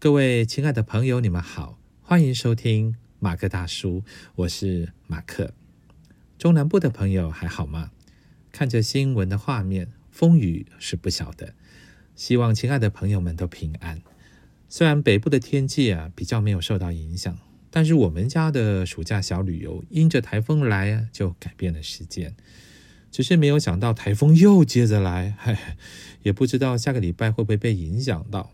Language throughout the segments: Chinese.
各位亲爱的朋友，你们好，欢迎收听马克大叔，我是马克。中南部的朋友还好吗？看着新闻的画面，风雨是不小的。希望亲爱的朋友们都平安。虽然北部的天气啊比较没有受到影响，但是我们家的暑假小旅游因着台风来啊，就改变了时间。只是没有想到台风又接着来，嗨，也不知道下个礼拜会不会被影响到。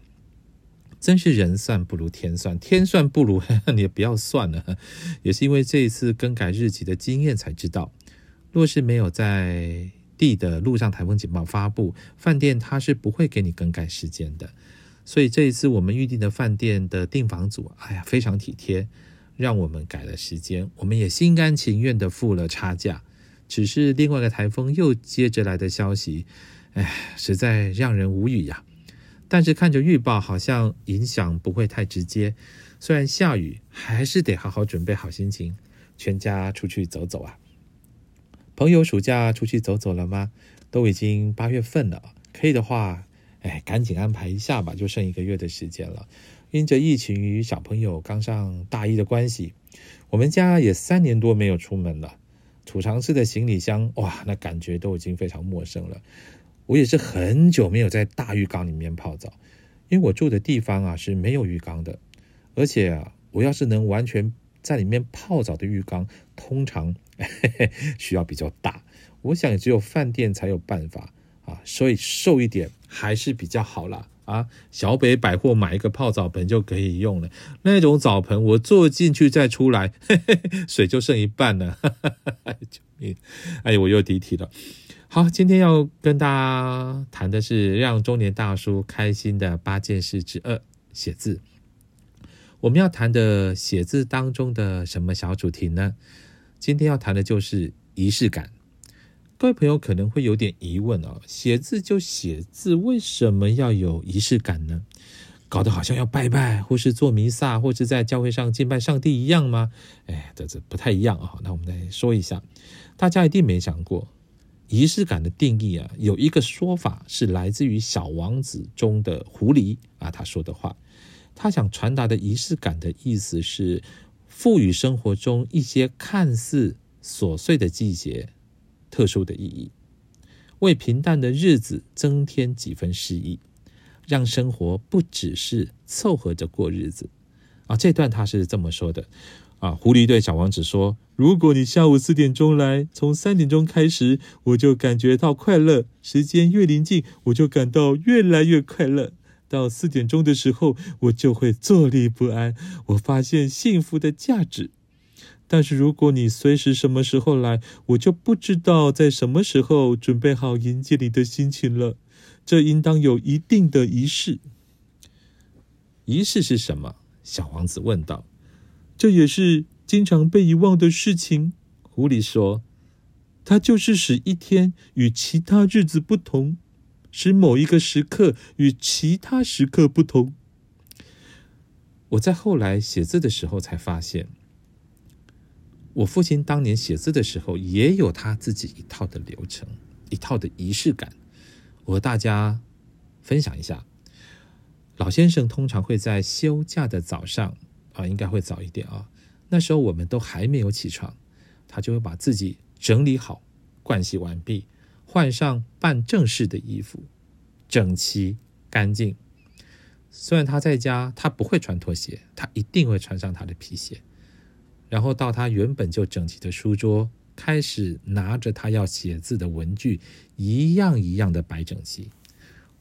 真是人算不如天算，天算不如你 也不要算了。也是因为这一次更改日期的经验才知道，若是没有在地的路上台风警报发布，饭店它是不会给你更改时间的。所以这一次我们预定的饭店的订房组，哎呀，非常体贴，让我们改了时间，我们也心甘情愿的付了差价。只是另外一个台风又接着来的消息，哎，实在让人无语呀。但是看着预报，好像影响不会太直接。虽然下雨，还是得好好准备好心情，全家出去走走啊。朋友暑假出去走走了吗？都已经八月份了，可以的话，哎，赶紧安排一下吧，就剩一个月的时间了。因着疫情与小朋友刚上大一的关系，我们家也三年多没有出门了。储藏室的行李箱，哇，那感觉都已经非常陌生了。我也是很久没有在大浴缸里面泡澡，因为我住的地方啊是没有浴缸的，而且啊，我要是能完全在里面泡澡的浴缸，通常 需要比较大，我想只有饭店才有办法啊，所以瘦一点还是比较好啦。啊，小北百货买一个泡澡盆就可以用了。那种澡盆，我坐进去再出来，嘿 嘿水就剩一半了。救命！哎，我又离题了。好，今天要跟大家谈的是让中年大叔开心的八件事之二——写字。我们要谈的写字当中的什么小主题呢？今天要谈的就是仪式感。各位朋友可能会有点疑问啊，写字就写字，为什么要有仪式感呢？搞得好像要拜拜，或是做弥撒，或是在教会上敬拜上帝一样吗？哎，这这不太一样啊。那我们来说一下，大家一定没想过，仪式感的定义啊，有一个说法是来自于《小王子》中的狐狸啊，他说的话，他想传达的仪式感的意思是，赋予生活中一些看似琐碎的季节。特殊的意义，为平淡的日子增添几分诗意，让生活不只是凑合着过日子啊！这段他是这么说的啊。狐狸对小王子说：“如果你下午四点钟来，从三点钟开始，我就感觉到快乐。时间越临近，我就感到越来越快乐。到四点钟的时候，我就会坐立不安。我发现幸福的价值。”但是如果你随时什么时候来，我就不知道在什么时候准备好迎接你的心情了。这应当有一定的仪式。仪式是什么？小王子问道。这也是经常被遗忘的事情。狐狸说：“它就是使一天与其他日子不同，使某一个时刻与其他时刻不同。”我在后来写字的时候才发现。我父亲当年写字的时候，也有他自己一套的流程，一套的仪式感。我和大家分享一下。老先生通常会在休假的早上啊，应该会早一点啊。那时候我们都还没有起床，他就会把自己整理好，盥洗完毕，换上办正事的衣服，整齐干净。虽然他在家，他不会穿拖鞋，他一定会穿上他的皮鞋。然后到他原本就整齐的书桌，开始拿着他要写字的文具，一样一样的摆整齐。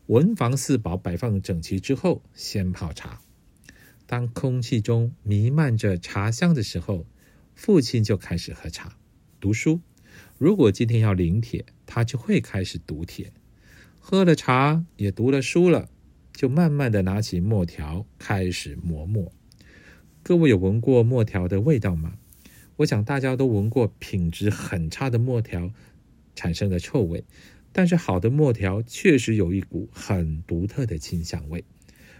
文房四宝摆放整齐之后，先泡茶。当空气中弥漫着茶香的时候，父亲就开始喝茶、读书。如果今天要临帖，他就会开始读帖。喝了茶，也读了书了，就慢慢的拿起墨条，开始磨墨。各位有闻过墨条的味道吗？我想大家都闻过品质很差的墨条产生的臭味，但是好的墨条确实有一股很独特的清香味。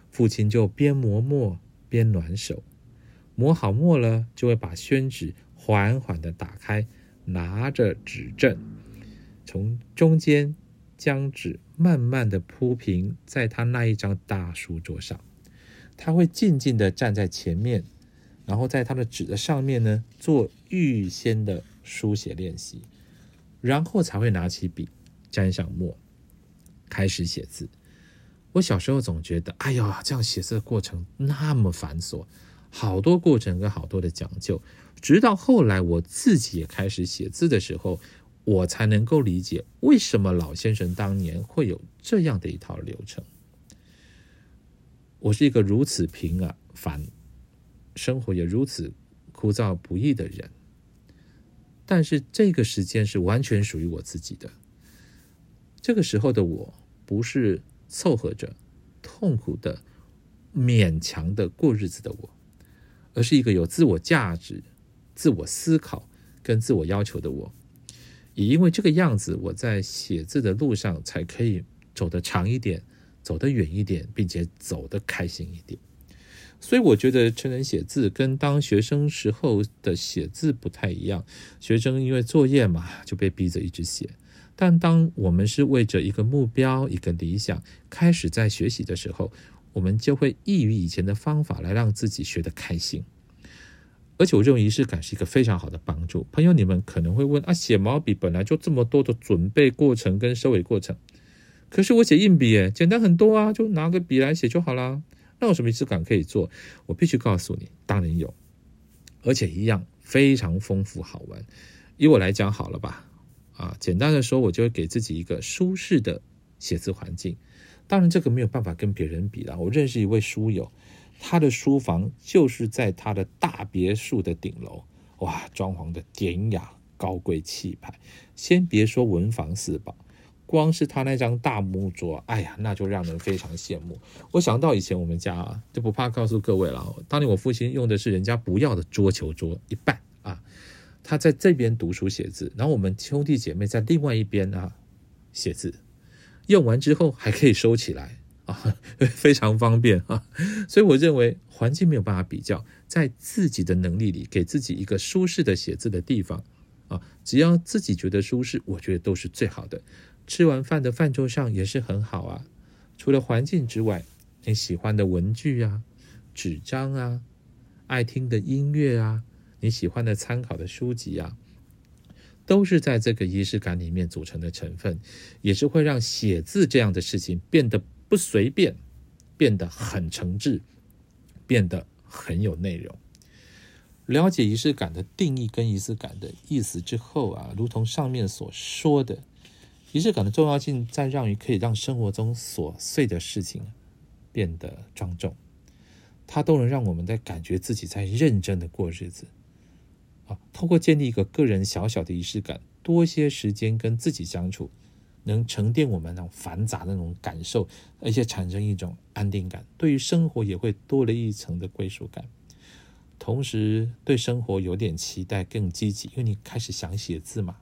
父亲就边磨墨边暖手，磨好墨了，就会把宣纸缓缓的打开，拿着纸阵，从中间将纸慢慢的铺平在他那一张大书桌上。他会静静的站在前面，然后在他的纸的上面呢做预先的书写练习，然后才会拿起笔，沾上墨，开始写字。我小时候总觉得，哎呀，这样写字的过程那么繁琐，好多过程跟好多的讲究。直到后来我自己也开始写字的时候，我才能够理解为什么老先生当年会有这样的一套流程。我是一个如此平啊凡，生活也如此枯燥不易的人，但是这个时间是完全属于我自己的。这个时候的我，不是。凑合着，痛苦的、勉强的过日子的我，而是一个有自我价值、自我思考跟自我要求的我。也因为这个样子，我在写字的路上才可以走得长一点，走得远一点，并且走得开心一点。所以，我觉得成人写字跟当学生时候的写字不太一样。学生因为作业嘛，就被逼着一直写。但当我们是为着一个目标、一个理想开始在学习的时候，我们就会异于以前的方法来让自己学得开心。而且我认为仪式感是一个非常好的帮助。朋友，你们可能会问：啊，写毛笔本来就这么多的准备过程跟收尾过程，可是我写硬笔，诶，简单很多啊，就拿个笔来写就好啦。那有什么仪式感可以做？我必须告诉你，当然有，而且一样非常丰富好玩。以我来讲，好了吧。啊，简单的说，我就会给自己一个舒适的写字环境。当然，这个没有办法跟别人比了。我认识一位书友，他的书房就是在他的大别墅的顶楼，哇，装潢的典雅、高贵、气派。先别说文房四宝，光是他那张大木桌，哎呀，那就让人非常羡慕。我想到以前我们家啊，就不怕告诉各位了，当年我父亲用的是人家不要的桌球桌一半。他在这边读书写字，然后我们兄弟姐妹在另外一边啊写字，用完之后还可以收起来啊，非常方便啊。所以我认为环境没有办法比较，在自己的能力里给自己一个舒适的写字的地方啊，只要自己觉得舒适，我觉得都是最好的。吃完饭的饭桌上也是很好啊。除了环境之外，你喜欢的文具啊、纸张啊、爱听的音乐啊。你喜欢的参考的书籍啊，都是在这个仪式感里面组成的成分，也是会让写字这样的事情变得不随便，变得很诚挚，变得很有内容。了解仪式感的定义跟仪式感的意思之后啊，如同上面所说的，仪式感的重要性在让于可以让生活中琐碎的事情变得庄重，它都能让我们在感觉自己在认真的过日子。啊，透过建立一个个人小小的仪式感，多些时间跟自己相处，能沉淀我们那种繁杂的那种感受，而且产生一种安定感。对于生活也会多了一层的归属感，同时对生活有点期待，更积极，因为你开始想写字嘛，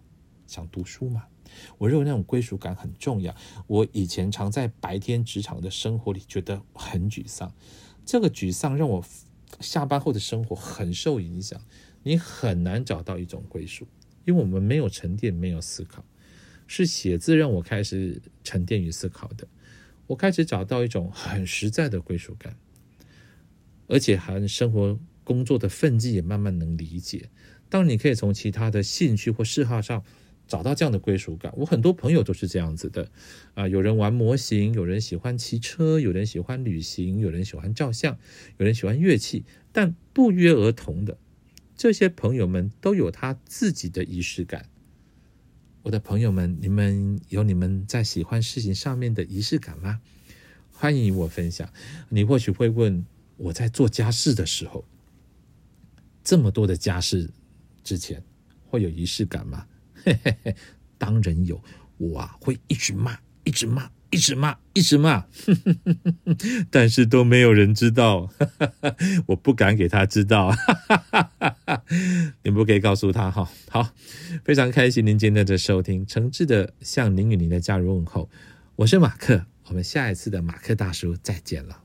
想读书嘛。我认为那种归属感很重要。我以前常在白天职场的生活里觉得很沮丧，这个沮丧让我下班后的生活很受影响。你很难找到一种归属，因为我们没有沉淀，没有思考。是写字让我开始沉淀与思考的，我开始找到一种很实在的归属感，而且还生活工作的奋际也慢慢能理解。当你可以从其他的兴趣或嗜好上找到这样的归属感，我很多朋友都是这样子的啊。有人玩模型，有人喜欢骑车，有人喜欢旅行，有人喜欢照相，有人喜欢乐器，但不约而同的。这些朋友们都有他自己的仪式感。我的朋友们，你们有你们在喜欢事情上面的仪式感吗？欢迎我分享。你或许会问，我在做家事的时候，这么多的家事之前会有仪式感吗？嘿嘿嘿，当然有。我啊，会一直骂，一直骂。一直骂，一直骂，但是都没有人知道，我不敢给他知道，你不可以告诉他哈。好，非常开心您今天的收听，诚挚的向您与您的家人问候，我是马克，我们下一次的马克大叔再见了。